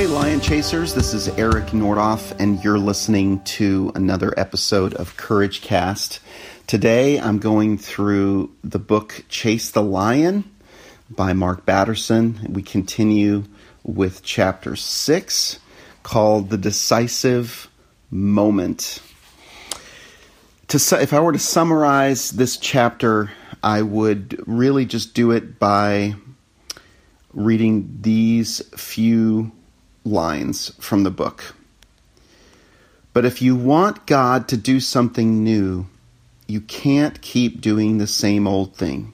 Hey, Lion Chasers, this is Eric Nordoff, and you're listening to another episode of Courage Cast. Today I'm going through the book Chase the Lion by Mark Batterson. We continue with chapter 6 called The Decisive Moment. To, if I were to summarize this chapter, I would really just do it by reading these few lines from the book. But if you want God to do something new, you can't keep doing the same old thing.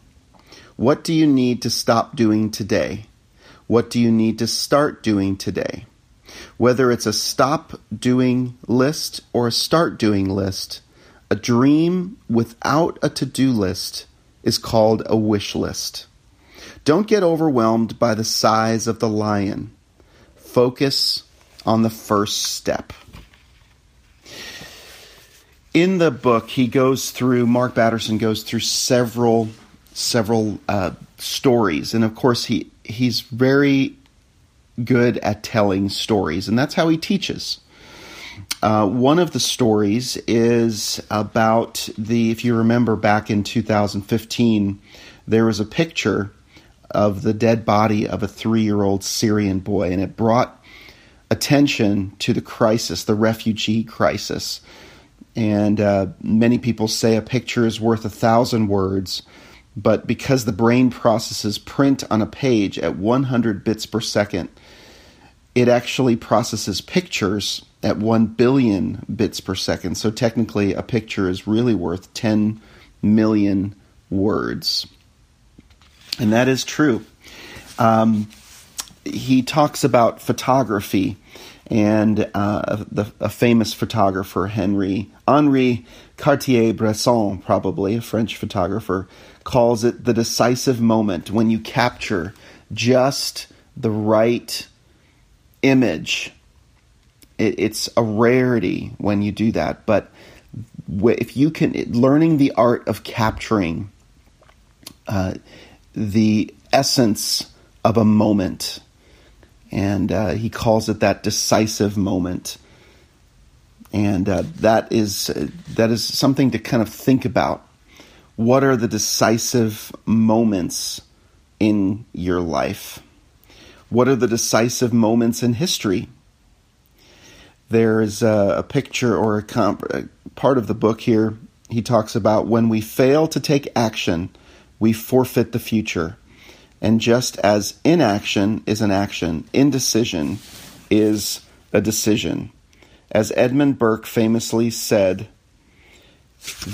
What do you need to stop doing today? What do you need to start doing today? Whether it's a stop doing list or a start doing list, a dream without a to do list is called a wish list. Don't get overwhelmed by the size of the lion focus on the first step. In the book, he goes through, Mark Batterson goes through several, several uh, stories. And of course, he, he's very good at telling stories, and that's how he teaches. Uh, one of the stories is about the, if you remember back in 2015, there was a picture of the dead body of a three year old Syrian boy, and it brought attention to the crisis, the refugee crisis. And uh, many people say a picture is worth a thousand words, but because the brain processes print on a page at 100 bits per second, it actually processes pictures at 1 billion bits per second. So technically, a picture is really worth 10 million words. And that is true. Um, he talks about photography and uh, the, a famous photographer, Henry Henri Cartier-Bresson, probably a French photographer, calls it the decisive moment when you capture just the right image. It, it's a rarity when you do that, but if you can, learning the art of capturing uh, the essence of a moment. And uh, he calls it that decisive moment. And uh, that is uh, that is something to kind of think about. What are the decisive moments in your life? What are the decisive moments in history? There's a, a picture or a, comp- a part of the book here. He talks about when we fail to take action we forfeit the future. And just as inaction is an action, indecision is a decision. As Edmund Burke famously said,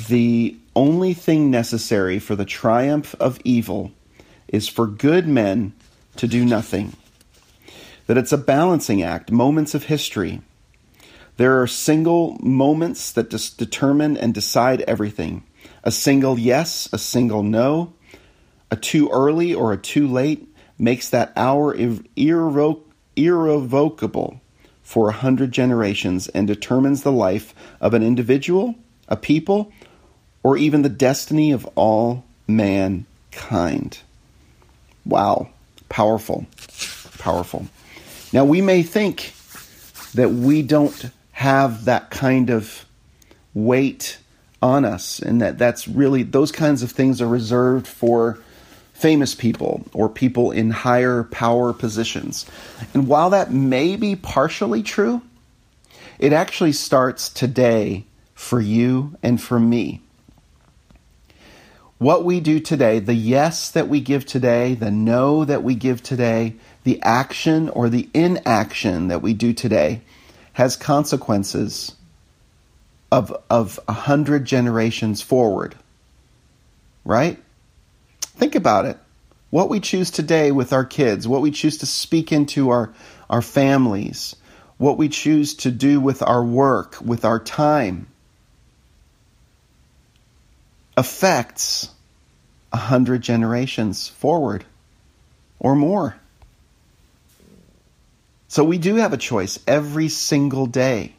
the only thing necessary for the triumph of evil is for good men to do nothing. That it's a balancing act, moments of history. There are single moments that determine and decide everything. A single yes, a single no, a too early or a too late makes that hour irrevo- irrevocable for a hundred generations and determines the life of an individual, a people, or even the destiny of all mankind. Wow. Powerful. Powerful. Now, we may think that we don't have that kind of weight on us and that that's really those kinds of things are reserved for famous people or people in higher power positions. And while that may be partially true, it actually starts today for you and for me. What we do today, the yes that we give today, the no that we give today, the action or the inaction that we do today has consequences of of a hundred generations forward. Right? Think about it. What we choose today with our kids, what we choose to speak into our, our families, what we choose to do with our work, with our time, affects a hundred generations forward or more. So we do have a choice every single day.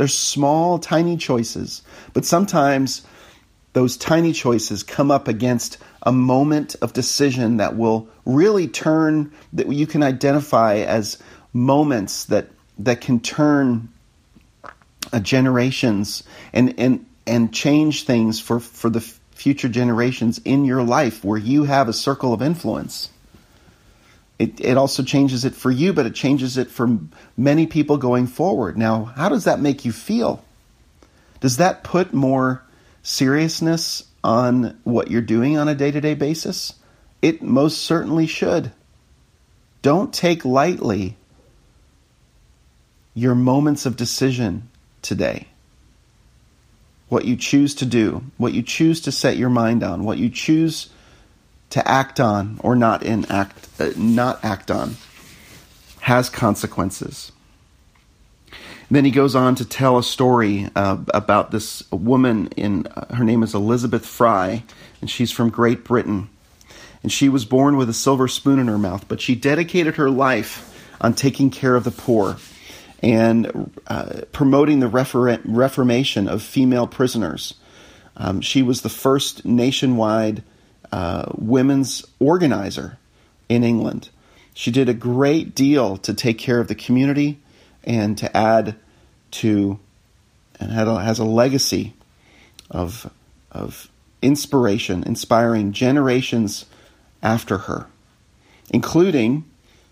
There's small, tiny choices, but sometimes those tiny choices come up against a moment of decision that will really turn that you can identify as moments that that can turn uh, generations and and and change things for for the future generations in your life where you have a circle of influence. It, it also changes it for you, but it changes it for many people going forward. Now, how does that make you feel? Does that put more seriousness on what you're doing on a day to day basis? It most certainly should. Don't take lightly your moments of decision today. What you choose to do, what you choose to set your mind on, what you choose to act on or not in act uh, not act on has consequences. Then he goes on to tell a story uh, about this woman in uh, her name is Elizabeth Fry, and she's from Great Britain. And she was born with a silver spoon in her mouth, but she dedicated her life on taking care of the poor and uh, promoting the refer- reformation of female prisoners. Um, she was the first nationwide uh, women's organizer in England. She did a great deal to take care of the community and to add to and has a legacy of of inspiration, inspiring generations after her, including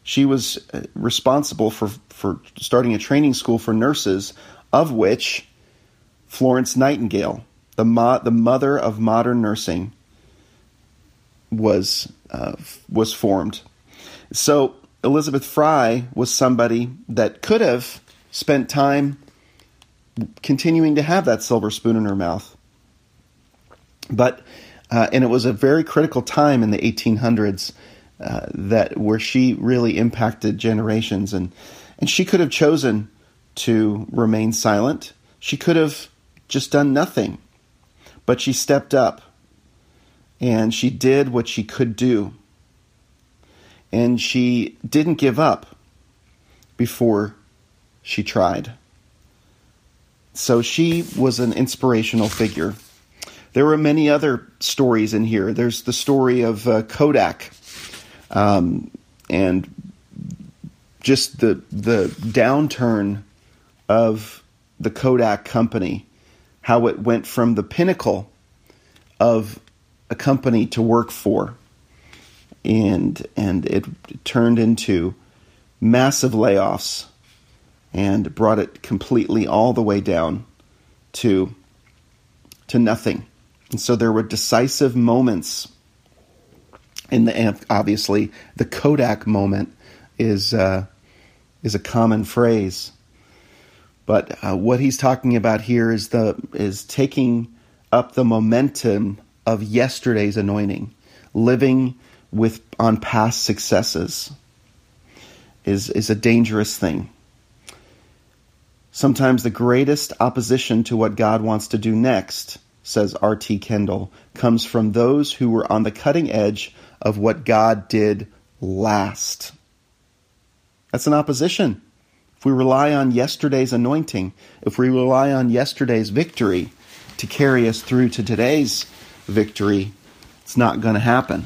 she was uh, responsible for for starting a training school for nurses, of which Florence Nightingale, the mo- the mother of modern nursing, was uh, was formed. So Elizabeth Fry was somebody that could have spent time continuing to have that silver spoon in her mouth. But uh, and it was a very critical time in the 1800s uh, that where she really impacted generations, and and she could have chosen to remain silent. She could have just done nothing, but she stepped up and she did what she could do. And she didn't give up before she tried. So she was an inspirational figure. There were many other stories in here. There's the story of uh, Kodak, um, and just the the downturn of the Kodak company, how it went from the pinnacle of a company to work for, and and it turned into massive layoffs and brought it completely all the way down to to nothing. And so there were decisive moments in the obviously the Kodak moment is uh, is a common phrase, but uh, what he's talking about here is the is taking up the momentum of yesterday's anointing, living with on past successes is is a dangerous thing. Sometimes the greatest opposition to what God wants to do next, says R.T. Kendall, comes from those who were on the cutting edge of what God did last. That's an opposition. If we rely on yesterday's anointing, if we rely on yesterday's victory to carry us through to today's victory, it's not going to happen.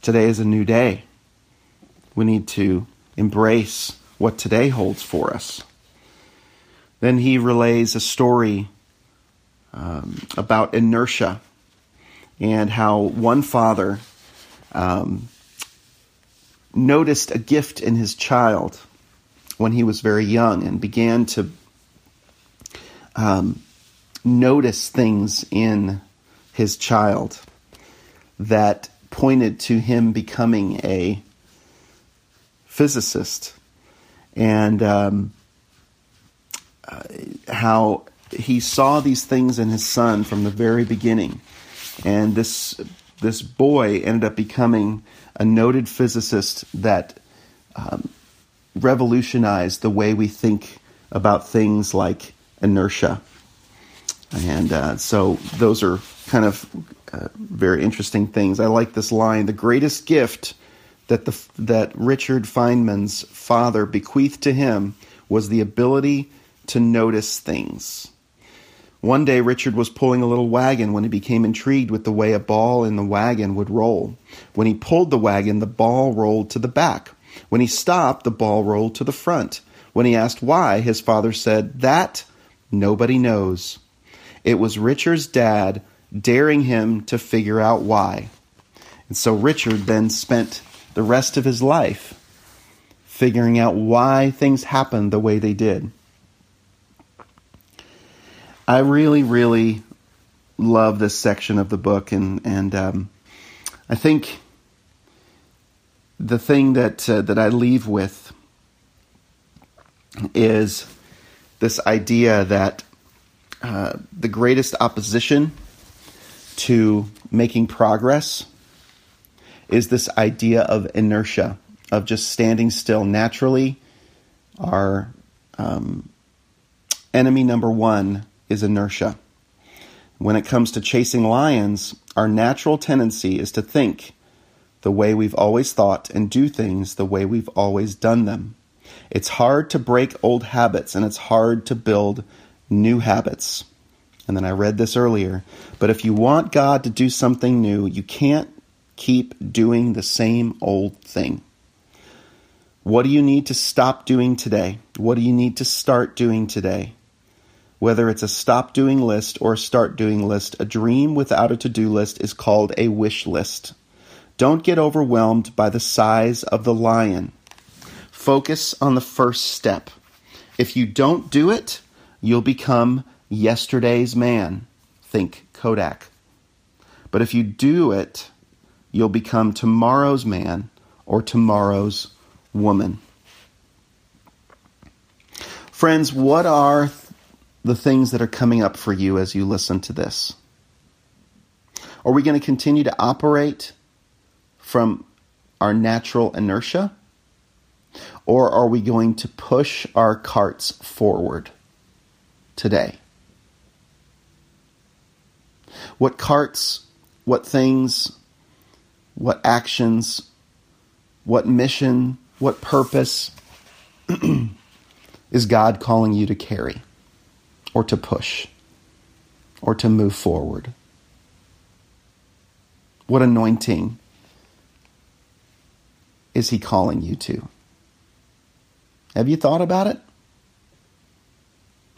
Today is a new day. We need to embrace what today holds for us. Then he relays a story um, about inertia and how one father um, noticed a gift in his child when he was very young and began to um, notice things in his child that pointed to him becoming a physicist. And um, uh, how he saw these things in his son from the very beginning. And this this boy ended up becoming a noted physicist that um, revolutionized the way we think about things like inertia and uh, so those are kind of uh, very interesting things. I like this line: "The greatest gift that the that Richard Feynman's father bequeathed to him was the ability to notice things." One day, Richard was pulling a little wagon when he became intrigued with the way a ball in the wagon would roll. When he pulled the wagon, the ball rolled to the back. When he stopped, the ball rolled to the front. When he asked why, his father said, That nobody knows. It was Richard's dad daring him to figure out why. And so Richard then spent the rest of his life figuring out why things happened the way they did. I really, really love this section of the book, and and um, I think the thing that uh, that I leave with is this idea that uh, the greatest opposition to making progress is this idea of inertia, of just standing still. Naturally, our um, enemy number one is inertia. When it comes to chasing lions, our natural tendency is to think the way we've always thought and do things the way we've always done them. It's hard to break old habits and it's hard to build new habits. And then I read this earlier. But if you want God to do something new, you can't keep doing the same old thing. What do you need to stop doing today? What do you need to start doing today? Whether it's a stop doing list or a start doing list, a dream without a to do list is called a wish list. Don't get overwhelmed by the size of the lion. Focus on the first step. If you don't do it, you'll become yesterday's man. Think Kodak. But if you do it, you'll become tomorrow's man or tomorrow's woman. Friends, what are the things that are coming up for you as you listen to this? Are we going to continue to operate from our natural inertia? Or are we going to push our carts forward today? What carts, what things, what actions, what mission, what purpose is God calling you to carry? or to push or to move forward. What anointing is He calling you to? Have you thought about it?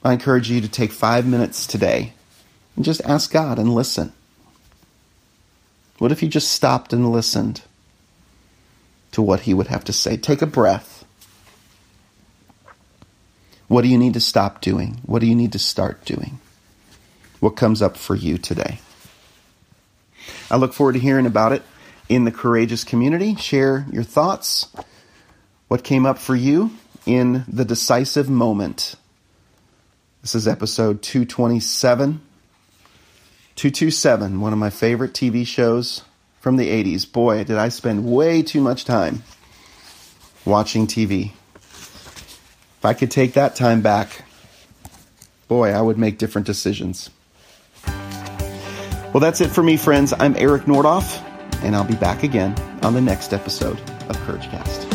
I encourage you to take five minutes today and just ask God and listen. What if you just stopped and listened to what He would have to say? Take a breath what do you need to stop doing? What do you need to start doing? What comes up for you today? I look forward to hearing about it in the Courageous community. Share your thoughts. What came up for you in the decisive moment? This is episode 227. 227, one of my favorite TV shows from the 80s. Boy, did I spend way too much time watching TV. If I could take that time back, boy, I would make different decisions. Well, that's it for me, friends. I'm Eric Nordoff, and I'll be back again on the next episode of CourageCast.